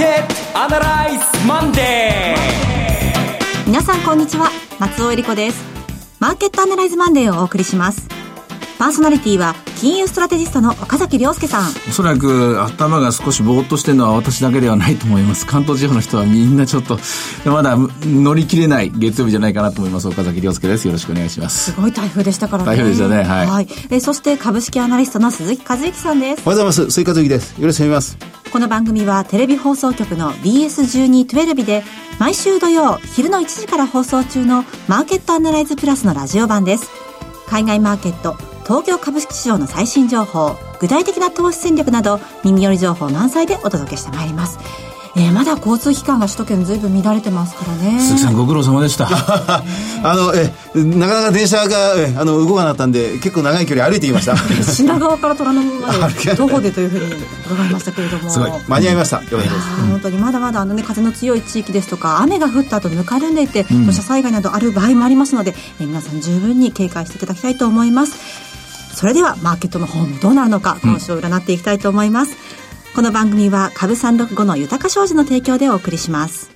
ケットアナライズマンデー皆さんこんにちは。松尾英里子です。マーケットアナライズマンデーをお送りします。パーソナリティは金融ストラテジストの岡崎良介さん。おそらく頭が少しぼーっとしてるのは私だけではないと思います。関東地方の人はみんなちょっとまだ乗り切れない月曜日じゃないかなと思います。岡崎良介です。よろしくお願いします。すごい台風でしたからね。台風でしたね。はい、はい、えそして株式アナリストの鈴木一之さんです。おはようございます。鈴木和之です。よろしくお願いします。この番組はテレビ放送局の BS1212 で毎週土曜昼の1時から放送中のマーケットアナライズプラスのラジオ版です。海外マーケット東京株式市場の最新情報具体的な投資戦略など耳寄り情報満載でお届けしてまいります。えー、まだ交通機関が首都圏ずいぶん乱れてますからね。鈴木さんご苦労様でした。あのえなかなか電車がえあの動かなかったんで結構長い距離歩いてきました。品川から虎ノ門まで 徒歩でというふうに伺いましたけれども。すごい。間に合いました。よかったです。本当にまだまだあの、ね、風の強い地域ですとか雨が降った後ぬかるんでいて、うん、土砂災害などある場合もありますので、えー、皆さん十分に警戒していただきたいと思いますそれではマーケットの方もどうなるのか今週を占っていきたいと思います、うんこの番組は株三六五の豊か商事の提供でお送りします。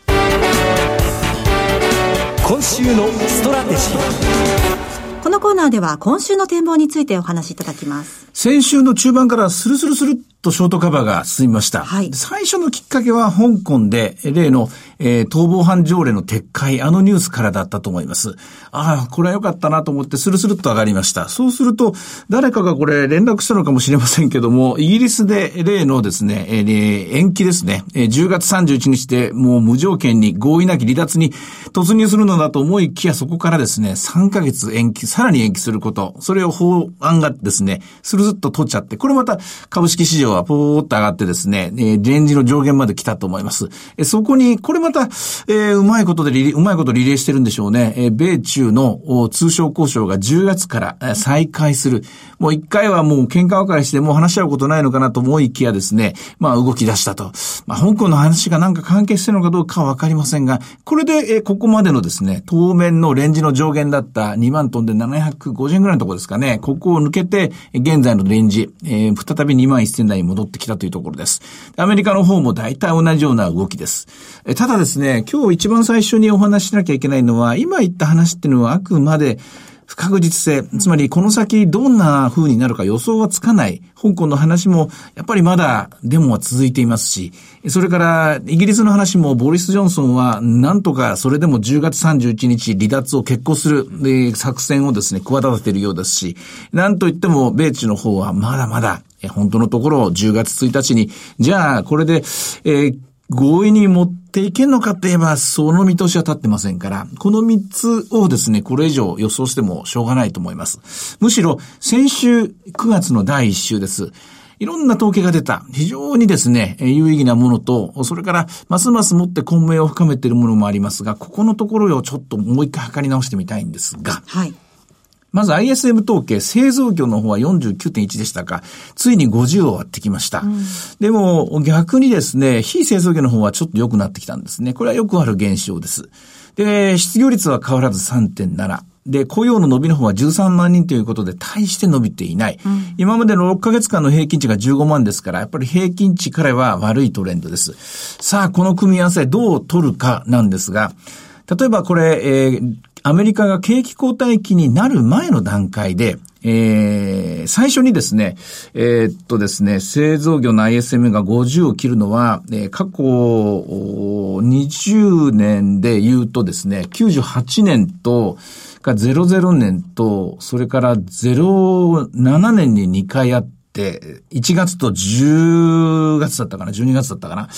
今週のストラテジー。このコーナーでは今週の展望についてお話しいただきます先週の中盤からスルスルスルとショートカバーが進みました。はい、最初のきっかけは香港で例の、えー、逃亡犯条例の撤回、あのニュースからだったと思います。ああ、これは良かったなと思ってスルスルっと上がりました。そうすると、誰かがこれ連絡したのかもしれませんけども、イギリスで例のですね、えー、延期ですね、えー、10月31日でもう無条件に合意なき離脱に突入するのだと思いきや、そこからですね、3ヶ月延期、さらに延期すること、それを法案がですね、スルスルっと取っちゃって、これまた株式市場はポーっと上がってですね、えー、レンジの上限まで来たと思います。えー、そこに、これまた、えー、うまいことでリレ、うまいことリレーしてるんでしょうね。えー、米中の通商交渉が10月から再開する。もう一回はもう喧嘩別れしてもう話し合うことないのかなと思いきやですね、まあ動き出したと。まあ香港の話がなんか関係してるのかどうかはわかりませんが、これで、えー、ここまでのですね、当面のレンジの上限だった2万トンで750円ぐらいのところですかね、ここを抜けて、現在のレンジ、えー、再び2万1000台に戻ってきたというところです。アメリカの方も大体同じような動きです。えただですね、今日一番最初にお話ししなきゃいけないのは、今言った話っていうのはあくまで、不確実性、つまりこの先どんな風になるか予想はつかない。香港の話もやっぱりまだデモは続いていますし、それからイギリスの話もボリス・ジョンソンはなんとかそれでも10月31日離脱を決行する。作戦をですね、企てているようですし、なんといっても米中の方はまだまだ本当のところ10月1日に、じゃあこれで、えー合意に持っていけんのかって言えば、その見通しは立ってませんから、この3つをですね、これ以上予想してもしょうがないと思います。むしろ、先週9月の第1週です。いろんな統計が出た。非常にですね、有意義なものと、それから、ますますもって混迷を深めているものもありますが、ここのところをちょっともう一回測り直してみたいんですが、はい。まず ISM 統計、製造業の方は49.1でしたか、ついに50を割ってきました。うん、でも逆にですね、非製造業の方はちょっと良くなってきたんですね。これはよくある現象です。で、失業率は変わらず3.7。で、雇用の伸びの方は13万人ということで、大して伸びていない。うん、今までの6ヶ月間の平均値が15万ですから、やっぱり平均値からは悪いトレンドです。さあ、この組み合わせどう取るかなんですが、例えばこれ、えー、アメリカが景気後退期になる前の段階で、えー、最初にですね、えー、っとですね、製造業の ISM が50を切るのは、えー、過去20年で言うとですね、98年と、が00年と、それから07年に2回あって、、1月と10月だったかな、12月だったかな。は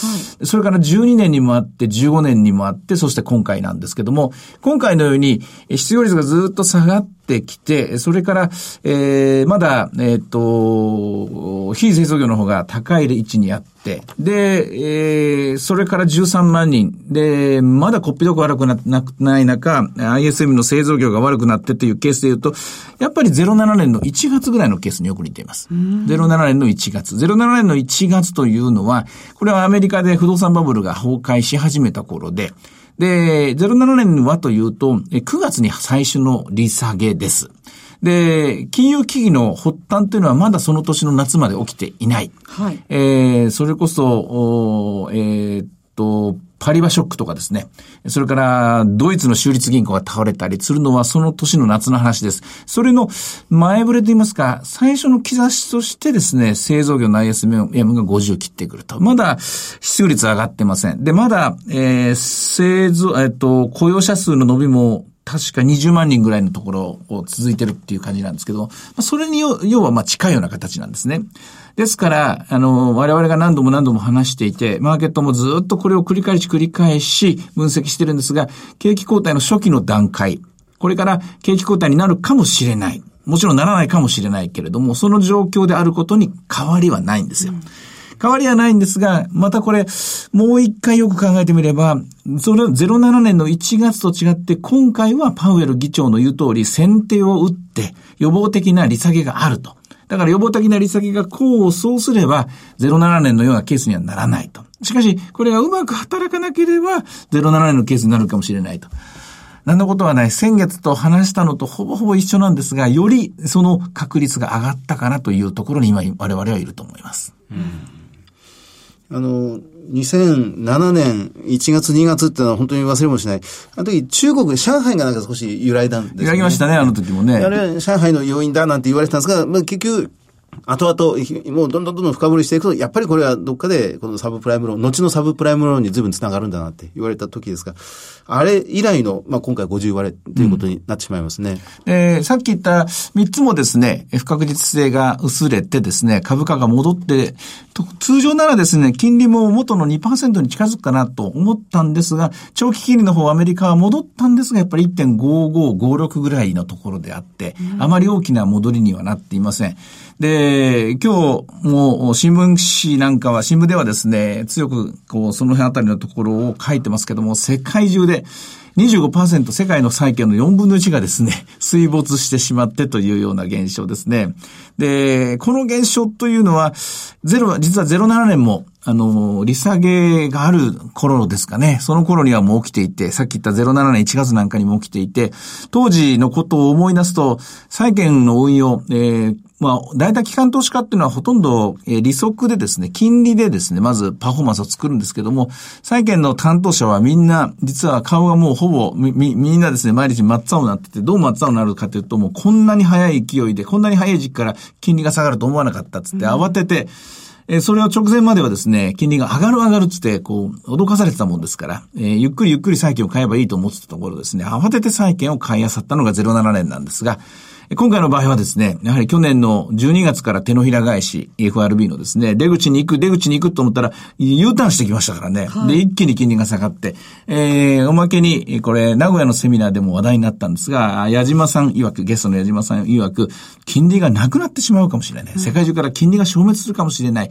い、それから12年にもあって、15年にもあって、そして今回なんですけども、今回のように失業率がずっと下がってきて、それから、えー、まだ、えっ、ー、と、非製造業の方が高い位置にあって、で、えー、それから13万人。で、まだこっぴどく悪くなない中、ISM の製造業が悪くなってというケースで言うと、やっぱり07年の1月ぐらいのケースによく似ています。07年の1月。07年の1月というのは、これはアメリカで不動産バブルが崩壊し始めた頃で、で、07年はというと、9月に最初の利下げです。で、金融危機の発端というのはまだその年の夏まで起きていない。はい。えー、それこそ、えー、っと、パリバショックとかですね。それから、ドイツの州立銀行が倒れたりするのはその年の夏の話です。それの前触れと言いますか、最初の兆しとしてですね、製造業の ISM が50切ってくると。まだ失業率上がってません。で、まだ、えー、製造、えっ、と、雇用者数の伸びも確か20万人ぐらいのところを続いてるっていう感じなんですけど、それに要はまあ近いような形なんですね。ですから、あの、我々が何度も何度も話していて、マーケットもずっとこれを繰り返し繰り返し分析してるんですが、景気後退の初期の段階、これから景気後退になるかもしれない。もちろんならないかもしれないけれども、その状況であることに変わりはないんですよ。うん変わりはないんですが、またこれ、もう一回よく考えてみれば、それ07年の1月と違って、今回はパウエル議長の言う通り、先手を打って、予防的な利下げがあると。だから予防的な利下げが功を奏すれば、07年のようなケースにはならないと。しかし、これがうまく働かなければ、07年のケースになるかもしれないと。何のことはない。先月と話したのとほぼほぼ一緒なんですが、よりその確率が上がったかなというところに今我々はいると思います。うんあの、2007年1月2月ってのは本当に忘れもしない。あの時中国、上海がなんか少し揺らいだんですよ、ね。揺らぎましたね、あの時もね。あれは上海の要因だなんて言われてたんですが、まあ、結局、後々、もうどんどんどんどん深掘りしていくと、やっぱりこれはどっかで、このサブプライムローン、後のサブプライムローンに随分繋がるんだなって言われた時ですが、あれ以来の、まあ、今回50割れということになってしまいますね。うん、えー、さっき言った3つもですね、不確実性が薄れてですね、株価が戻って、通常ならですね、金利も元の2%に近づくかなと思ったんですが、長期金利の方アメリカは戻ったんですが、やっぱり1.5556ぐらいのところであって、あまり大きな戻りにはなっていません。で、今日も新聞紙なんかは、新聞ではですね、強くこう、その辺あたりのところを書いてますけども、世界中で25%世界の債券の4分の1がですね、水没してしまってというような現象ですね。で、この現象というのは、ゼロ、実は07年もあの、利下げがある頃ですかね。その頃にはもう起きていて、さっき言った07年1月なんかにも起きていて、当時のことを思い出すと、債券の運用、えー、まあ、大体機関投資家っていうのはほとんど、えー、利息でですね、金利でですね、まずパフォーマンスを作るんですけども、債券の担当者はみんな、実は顔がもうほぼ、み、み、みんなですね、毎日真っ青になってて、どう真っ青になるかというと、もうこんなに早い勢いで、こんなに早い時期から金利が下がると思わなかったっつって、慌てて、うんえそれを直前まではですね、金利が上がる上がるっつって、こう、脅かされてたもんですから、えー、ゆっくりゆっくり債券を買えばいいと思ってたところですね、慌てて債券を買い漁ったのが07年なんですが、今回の場合はですね、やはり去年の12月から手のひら返し、FRB のですね、出口に行く、出口に行くと思ったら、U ターンしてきましたからね。はい、で、一気に金利が下がって、えー、おまけに、これ、名古屋のセミナーでも話題になったんですが、矢島さん曰く、ゲストの矢島さん曰く、金利がなくなってしまうかもしれない。世界中から金利が消滅するかもしれない。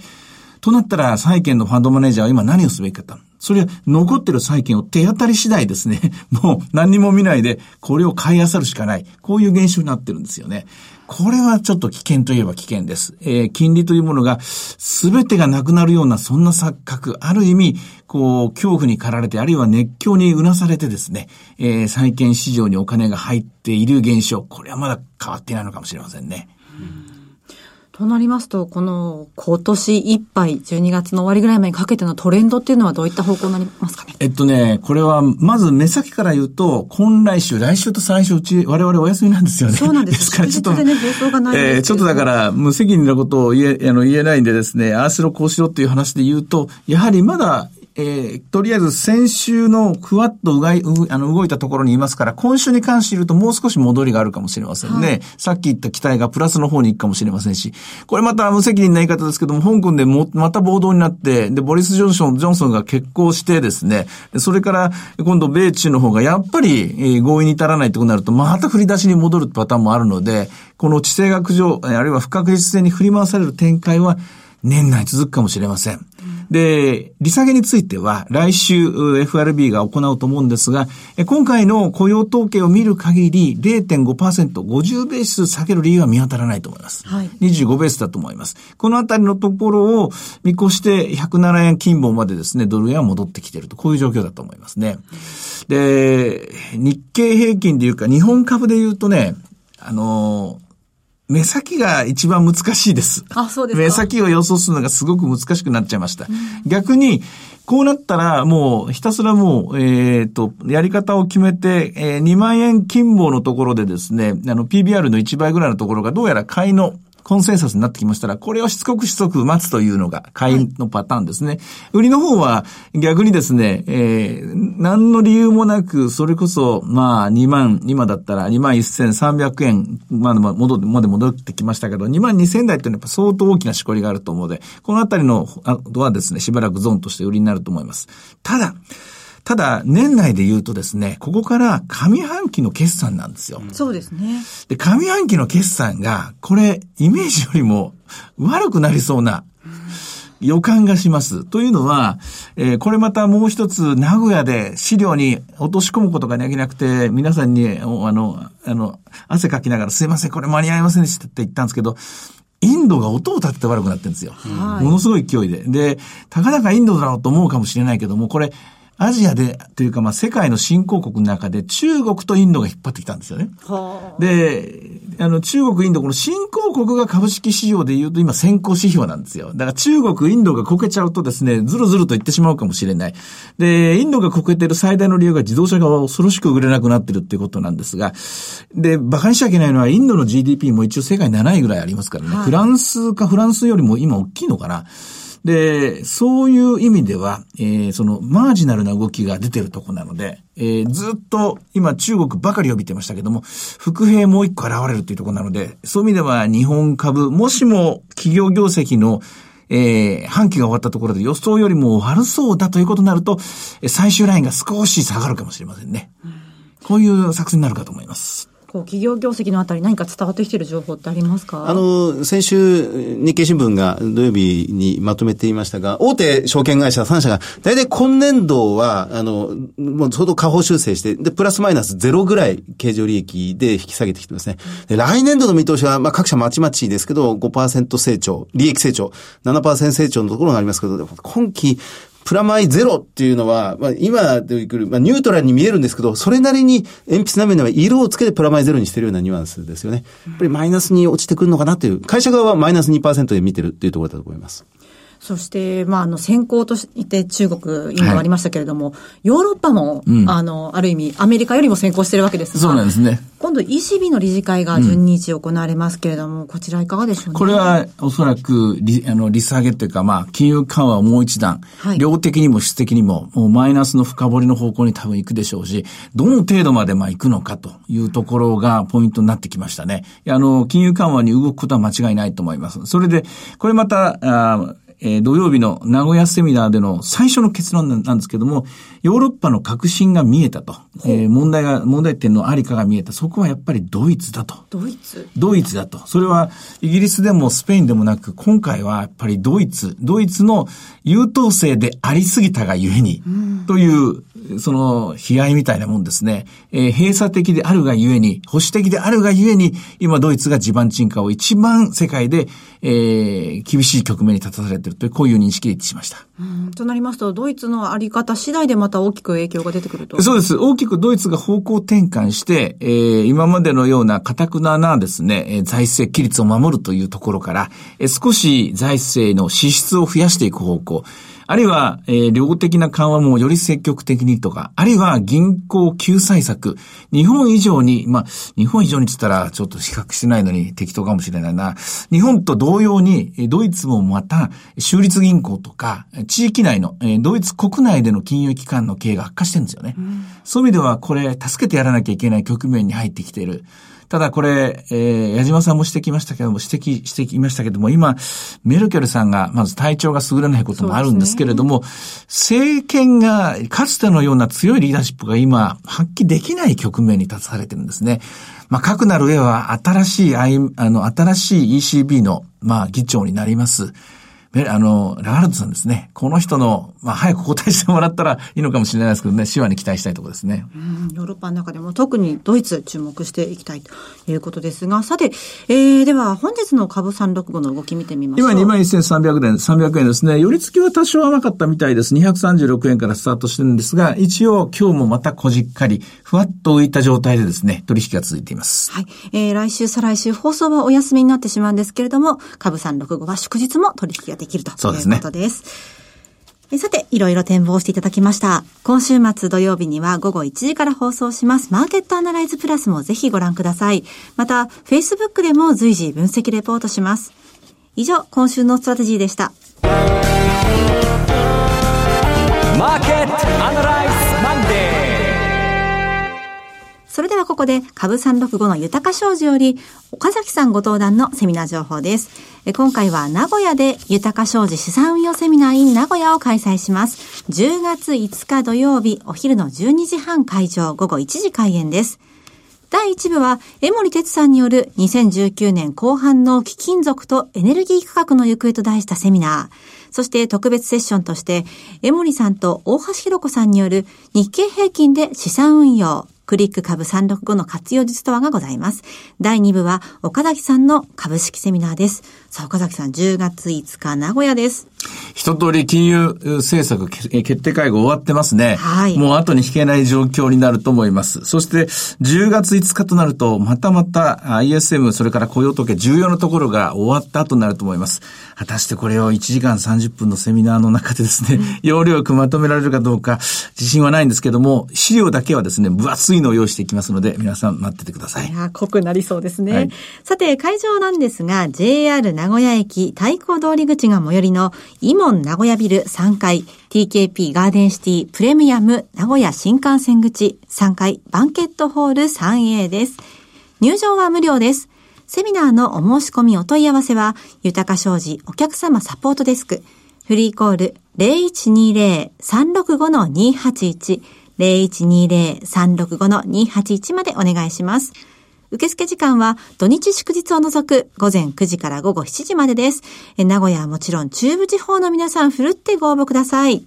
となったら、債券のファンドマネージャーは今何をすべきかと。それは残ってる債券を手当たり次第ですね、もう何にも見ないで、これを買い漁るしかない。こういう現象になってるんですよね。これはちょっと危険といえば危険です。えー、金利というものが全てがなくなるようなそんな錯覚、ある意味、こう、恐怖に駆られて、あるいは熱狂にうなされてですね、えー、債券市場にお金が入っている現象、これはまだ変わっていないのかもしれませんね。うんとなりますと、この今年いっぱい、12月の終わりぐらいまでかけてのトレンドっていうのはどういった方向になりますかね？えっとね、これは、まず目先から言うと、今来週、来週と再来週うち、我々お休みなんですよね。そうなんです。ですからちょっと、ね、えー、ちょっとだから、無責任なことを言え、あの、言えないんでですね、ああしろこうしろっていう話で言うと、やはりまだ、えー、とりあえず先週のふわっとうがい、うあの動いたところにいますから、今週に関して言うともう少し戻りがあるかもしれませんね。はい、さっき言った期待がプラスの方に行くかもしれませんし、これまた無責任な言い方ですけども、香港でも、また暴動になって、で、ボリス・ジョンソン、ジョンソンが結婚してですね、それから今度米中の方がやっぱり、えー、合意に至らないとなると、また振り出しに戻るパターンもあるので、この地政学上、あるいは不確実性に振り回される展開は、年内続くかもしれません。で、利下げについては来週 FRB が行うと思うんですが、今回の雇用統計を見る限り0.5%、50ベース下げる理由は見当たらないと思います。はい、25ベースだと思います。このあたりのところを見越して107円金本までですね、ドル円は戻ってきていると、こういう状況だと思いますね。で、日経平均でいうか日本株でいうとね、あの、目先が一番難しいです。あ、そうです目先を予想するのがすごく難しくなっちゃいました。うん、逆に、こうなったら、もう、ひたすらもう、えっ、ー、と、やり方を決めて、えー、2万円金棒のところでですね、あの、PBR の1倍ぐらいのところがどうやら買いのコンセンサスになってきましたら、これをしつこくしつこく待つというのが買いのパターンですね。はい、売りの方は逆にですね、えー、何の理由もなく、それこそ、まあ、2万、今だったら2万1300円まで戻って、まで戻ってきましたけど、2万2000台っていうのは相当大きなしこりがあると思うので、このあたりの、あとはですね、しばらくゾーンとして売りになると思います。ただ、ただ、年内で言うとですね、ここから上半期の決算なんですよ。そうですね。で、上半期の決算が、これ、イメージよりも悪くなりそうな予感がします。というのは、えー、これまたもう一つ、名古屋で資料に落とし込むことができなくて、皆さんに、あの、あの、汗かきながら、すいません、これ間に合いませんでしたって言ったんですけど、インドが音を立てて悪くなってるんですよ。はい、ものすごい勢いで。で、たかだかインドだろうと思うかもしれないけども、これ、アジアで、というかまあ世界の新興国の中で中国とインドが引っ張ってきたんですよね。で、あの中国、インド、この新興国が株式市場で言うと今先行指標なんですよ。だから中国、インドがこけちゃうとですね、ずるずると言ってしまうかもしれない。で、インドがこけてる最大の理由が自動車が恐ろしく売れなくなってるっていうことなんですが、で、馬鹿にしちゃいけないのはインドの GDP も一応世界7位ぐらいありますからね。はい、フランスかフランスよりも今大きいのかな。で、そういう意味では、えー、そのマージナルな動きが出てるとこなので、えー、ずっと今中国ばかり呼びてましたけども、伏兵もう一個現れるっていうとこなので、そういう意味では日本株、もしも企業業績のえー、半期が終わったところで予想よりも悪そうだということになると、最終ラインが少し下がるかもしれませんね。こういう作戦になるかと思います。こう企業業績のあたり何か伝わってきている情報ってありますか？あの、先週、日経新聞が土曜日にまとめていましたが、大手証券会社3社が、大体今年度は、あの、もう相当下方修正して、で、プラスマイナスゼロぐらい経常利益で引き下げてきてますね。で、来年度の見通しは、まあ各社まちまちですけど、5%成長、利益成長、7%成長のところがありますけど、今期、プラマイゼロっていうのは、まあ、今でくる、まあ、ニュートラルに見えるんですけど、それなりに鉛筆なめには色をつけてプラマイゼロにしてるようなニュアンスですよね。やっぱりマイナスに落ちてくるのかなっていう、会社側はマイナス2%で見てるっていうところだと思います。そして、まあ、あの、先行として中国、インドありましたけれども、はい、ヨーロッパも、うん、あの、ある意味、アメリカよりも先行してるわけですが、そうなんですね。今度 ECB の理事会が12日行われますけれども、うん、こちらいかがでしょうね。これは、おそらく、利、あの、利下げというか、まあ、金融緩和をもう一段、はい、量的にも質的にも、もうマイナスの深掘りの方向に多分行くでしょうし、どの程度までまあ行くのかというところがポイントになってきましたね。あの、金融緩和に動くことは間違いないと思います。それで、これまた、あえー、土曜日の名古屋セミナーでの最初の結論なんですけども、ヨーロッパの革新が見えたと。えー、問題が、問題点のありかが見えた。そこはやっぱりドイツだと。ドイツ？ドイツだと。それはイギリスでもスペインでもなく、今回はやっぱりドイツ、ドイツの優等生でありすぎたがゆえに、という、その、悲哀みたいなもんですね。えー、閉鎖的であるがゆえに、保守的であるがゆえに、今ドイツが地盤沈下を一番世界で、えー、厳しい局面に立たされているという、こういう認識で一致しました。うん。となりますと、ドイツのあり方次第でまた大きく影響が出てくると。そうです。大きくドイツが方向転換して、えー、今までのような堅くななですね、えー、財政規律を守るというところから、えー、少し財政の支出を増やしていく方向、あるいは、えー、量的な緩和もより積極的にとか、あるいは銀行救済策、日本以上に、まあ、日本以上につったらちょっと比較してないのに適当かもしれないな。日本と同様に、ドイツもまた、州立銀行とか、地域内の、えー、ドイツ国内での金融機関の経営が悪化してるんですよね。うん、そういう意味では、これ、助けてやらなきゃいけない局面に入ってきている。ただこれ、えー、矢島さんも指摘ましたけども、指摘してきましたけども、今、メルケルさんが、まず体調が優れないこともあるんですけれども、ね、政権が、かつてのような強いリーダーシップが今、発揮できない局面に立たされてるんですね。まあ、かくなる上は、新しい、あの、新しい ECB の、まあ、議長になります。あの、ラガルドさんですね。この人の、まあ、早く答えしてもらったらいいのかもしれないですけどね、手話に期待したいところですね。うん、ヨーロッパの中でも特にドイツ注目していきたいということですが、さて、えー、では本日の株365の動き見てみましょう。今21,300円、300円ですね。寄り付きは多少甘かったみたいです。236円からスタートしてるんですが、一応今日もまたこじっかり、ふわっと浮いた状態でですね、取引が続いています。はい。えー、来週、再来週放送はお休みになってしまうんですけれども、株365は祝日も取引ができるということです。そうですね。さて、いろいろ展望していただきました。今週末土曜日には午後1時から放送します、マーケットアナライズプラスもぜひご覧ください。また、Facebook でも随時分析レポートします。以上、今週のストラテジーでした。マーケットアナそれではここで、株365の豊か商事より、岡崎さんご登壇のセミナー情報です。今回は名古屋で豊か商事資産運用セミナー in 名古屋を開催します。10月5日土曜日、お昼の12時半会場、午後1時開演です。第1部は、江森哲さんによる2019年後半の貴金属とエネルギー価格の行方と題したセミナー。そして特別セッションとして、江森さんと大橋弘子さんによる日経平均で資産運用、クリック株365の活用術とはがございます。第2部は岡崎さんの株式セミナーです。さあ、岡崎さん、10月5日、名古屋です。一通り金融政策決定会合終わってますね。はい。もう後に引けない状況になると思います。そして、10月5日となると、またまた ISM、それから雇用統計、重要なところが終わった後になると思います。果たしてこれを1時間30分のセミナーの中でですね、うん、要領よくまとめられるかどうか、自信はないんですけども、資料だけはですね、分厚いのを用意していきますので、皆さん待っててください。いや、濃くなりそうですね。はい、さて、会場なんですが、JR 名古屋駅太鼓通り口が最寄りの、イモン名古屋ビル3階、TKP ガーデンシティプレミアム名古屋新幹線口3階バンケットホール 3A です。入場は無料です。セミナーのお申し込みお問い合わせは、豊か商事お客様サポートデスク、フリーコール0120-365-281、0120-365-281までお願いします。受付時間は土日祝日を除く午前9時から午後7時までです。名古屋はもちろん中部地方の皆さんふるってご応募ください。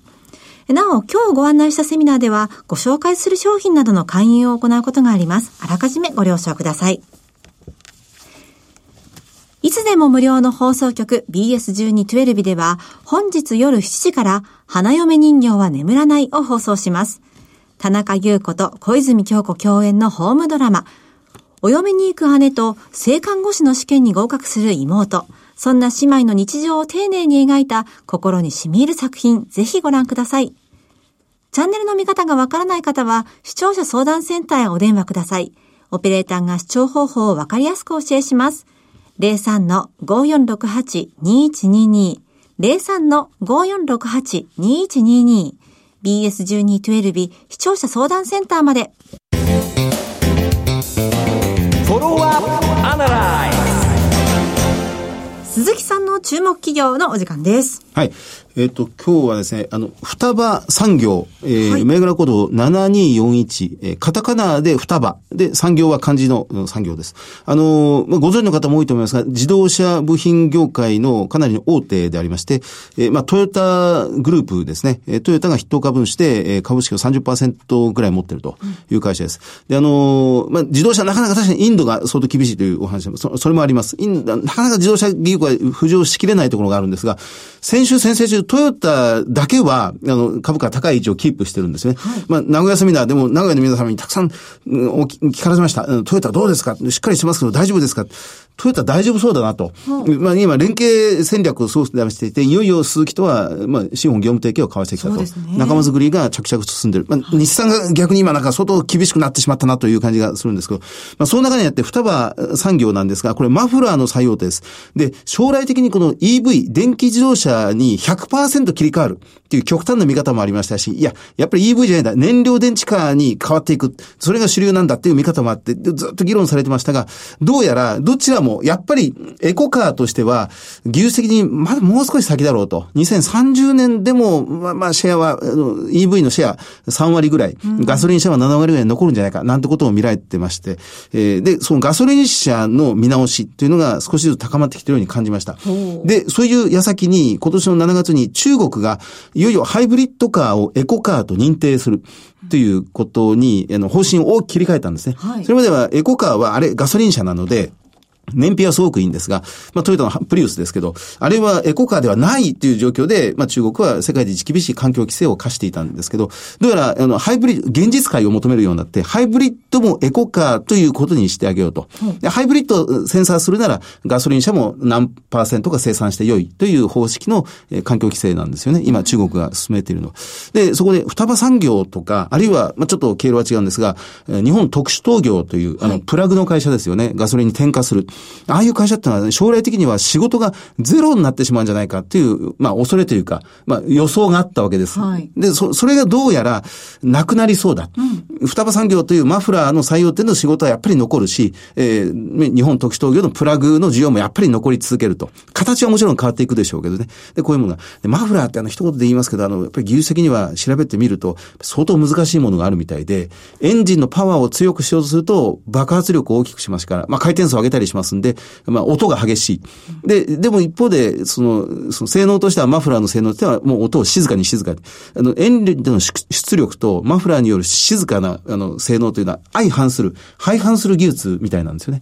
なお、今日ご案内したセミナーでは、ご紹介する商品などの勧誘を行うことがあります。あらかじめご了承ください。いつでも無料の放送局 BS1212 では、本日夜7時から、花嫁人形は眠らないを放送します。田中優子と小泉京子共演のホームドラマ、お嫁に行く姉と性看護師の試験に合格する妹。そんな姉妹の日常を丁寧に描いた心に染み入る作品、ぜひご覧ください。チャンネルの見方がわからない方は、視聴者相談センターへお電話ください。オペレーターが視聴方法をわかりやすく教えします。03-5468-2122 03-5468-2122 BS1212 視聴者相談センターまで。鈴木さんの注目企業のお時間です。はい。えっ、ー、と、今日はですね、あの、双葉産業、えー、はい、銘柄コード7241、えー、カタカナで双葉、で、産業は漢字の産業です。あのー、まあ、ご存知の方も多いと思いますが、自動車部品業界のかなりの大手でありまして、えー、まあ、トヨタグループですね、トヨタが筆頭株主で、えー、株式を30%ぐらい持っているという会社です。で、あのー、まあ、自動車なかなか確かにインドが相当厳しいというお話も、そそれもあります。インド、なかなか自動車業界浮上しきれないところがあるんですが、先週、先々週、トヨタだけは、あの、株価高い位置をキープしてるんですね。はい、まあ、名古屋セミナーでも、名古屋の皆様にたくさん、聞かれました。トヨタどうですか？しっかりしてますけど大丈夫ですか？トヨタ大丈夫そうだなと。まあ今、連携戦略をそうしていて、いよいよ鈴木とは、まあ、資本業務提携を交わしてきたと。ね、仲間づくりが着々と進んでる。まあ、日産が逆に今なんか相当厳しくなってしまったなという感じがするんですけど、まあ、その中にあって双葉産業なんですが、これマフラーの採用です。で、将来的にこの EV、電気自動車に100%切り替わるっていう極端な見方もありましたし、いや、やっぱり EV じゃないんだ。燃料電池カーに変わっていく。それが主流なんだっていう見方もあって、ずっと議論されてましたが、どうやらどちらもも、やっぱりエコカーとしては、技術的にまだもう少し先だろうと。2030年でも、まあ、まあ、シェアは、EV のシェア3割ぐらい、ガソリンシェアは7割ぐらい残るんじゃないか、なんてことを見られてまして、えー、で、そのガソリン車の見直しというのが少しずつ高まってきているように感じました。で、そういう矢先に、今年の7月に中国が、いよいよハイブリッドカーをエコカーと認定する。ということに、あの、方針を大きく切り替えたんですね。はい、それまではエコカーはあれガソリン車なので、燃費はすごくいいんですが、まあ、トヨタのプリウスですけど、あれはエコカーではないという状況で、まあ、中国は世界で一厳しい環境規制を課していたんですけど、どうやら、あの、ハイブリッド、現実界を求めるようになって、ハイブリッドもエコカーということにしてあげようと。でハイブリッドセンサーするなら、ガソリン車も何パーセントか生産して良いという方式の、え環境規制なんですよね。今、中国が進めているの。で、そこで、双葉産業とか、あるいは、まあ、ちょっと経路は違うんですが、日本特殊陶業という、あの、プラグの会社ですよね。ガソリンに添加する。ああいう会社ってのは、将来的には仕事がゼロになってしまうんじゃないかっていう、まあ、恐れというか、まあ、予想があったわけです。はい、で、そ、それがどうやら、なくなりそうだ。うん、双葉産業というマフラーの採用っていうの仕事はやっぱり残るし、えー、日本特殊陶業のプラグの需要もやっぱり残り続けると。形はもちろん変わっていくでしょうけどね。で、こういうものが。で、マフラーってあの、一言で言いますけど、あの、やっぱり技術的には調べてみると、相当難しいものがあるみたいで、エンジンのパワーを強くしようとすると、爆発力を大きくしますから、まあ、回転数を上げたりしますんで、まあ、音が激しい。で、でも一方で、その、その性能としてはマフラーの性能としてはもう音を静かに静かに。あの、エンジンでの出力とマフラーによる静かな、あの、性能というのは相反する、相反する技術みたいなんですよね。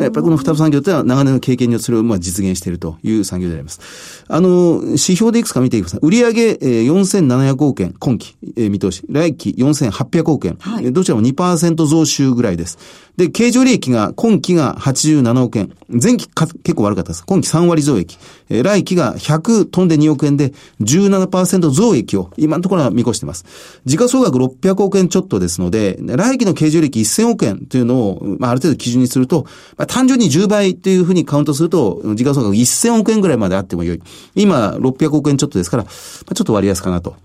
やっぱりこの二つ産業というのは長年の経験によってそれをまあ実現しているという産業であります。あの、指標でいくつか見ていきます。売上え4700億円、今期、えー、見通し。来期4800億円。はい、どちらも2%増収ぐらいです。で、経常利益が、今期が87億円。前期か結構悪かったです。今期3割増益。えー、来期が100飛んで2億円で17%増益を今のところは見越してます。時価総額600億円ちょっとですので、来期の経常利益1000億円というのを、まあ、ある程度基準にすると、まあ、単純に10倍というふうにカウントすると、時価総額1000億円ぐらいまであっても良い。今、600億円ちょっとですから、まあ、ちょっと割安かなと。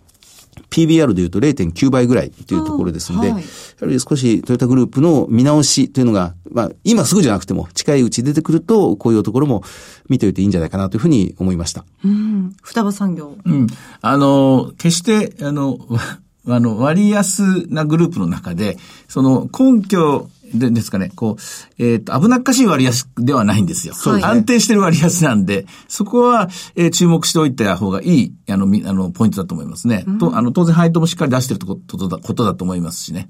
PBR で言うと0.9倍ぐらいというところですので、はい、やはり少しトヨタグループの見直しというのが、まあ、今すぐじゃなくても近いうち出てくると、こういうところも見ておいていいんじゃないかなというふうに思いました。うん。双葉産業。うん。あの、決して、あの、あの、割安なグループの中で、その根拠でですかね、こう、えっ、ー、と、危なっかしい割安ではないんですよ。そうですね。安定してる割安なんで、そこは、えー、注目しておいた方がいい、あの、み、あの、ポイントだと思いますね。うん、と、あの、当然配当もしっかり出してることだ、ことだと思いますしね。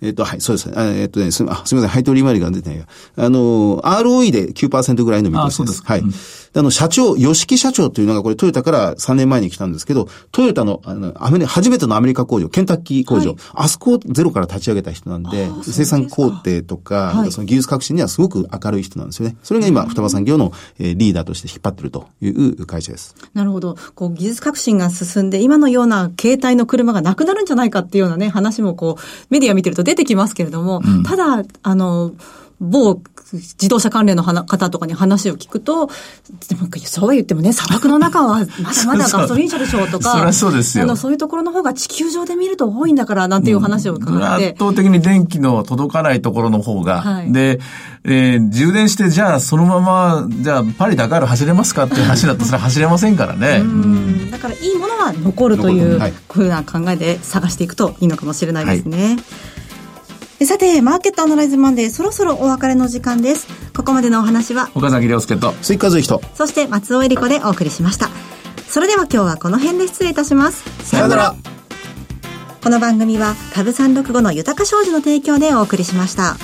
えっ、と、はい、そうです。えっ、とね、すみません、配当利回りが出てないあの、ROE で9%ぐらいの見通しです。あ、そうです。はい。うんあの、社長、吉木社長というのがこれトヨタから3年前に来たんですけど、トヨタの、あの、アメリ初めてのアメリカ工場、ケンタッキー工場、はい、あそこをゼロから立ち上げた人なんで、生産工程とか、はい、その技術革新にはすごく明るい人なんですよね。それが今、双葉産業の、えー、リーダーとして引っ張ってるという会社です。なるほど。こう、技術革新が進んで、今のような携帯の車がなくなるんじゃないかっていうようなね、話もこう、メディア見てると出てきますけれども、うん、ただ、あの、某自動車関連の方とかに話を聞くと、でもそう言ってもね、砂漠の中はまだまだガソリン車でしょうとか、そりゃそうですよ。あの、そういうところの方が地球上で見ると多いんだからなんていう話を伺って。圧倒的に電気の届かないところの方が、はい、で、えー、充電してじゃあそのまま、じゃあパリ・ダカール走れますかっていう話だとそれは走れませんからね。うんだからいいものは残るという、はい、こういうような考えで探していくといいのかもしれないですね。はいさて、マーケットアナライズマンデー、そろそろお別れの時間です。ここまでのお話は、岡崎亮介と、追加随人、そして松尾恵里子でお送りしました。それでは今日はこの辺で失礼いたします。さよなら。この番組は、株三六五の豊か商事の提供でお送りしました。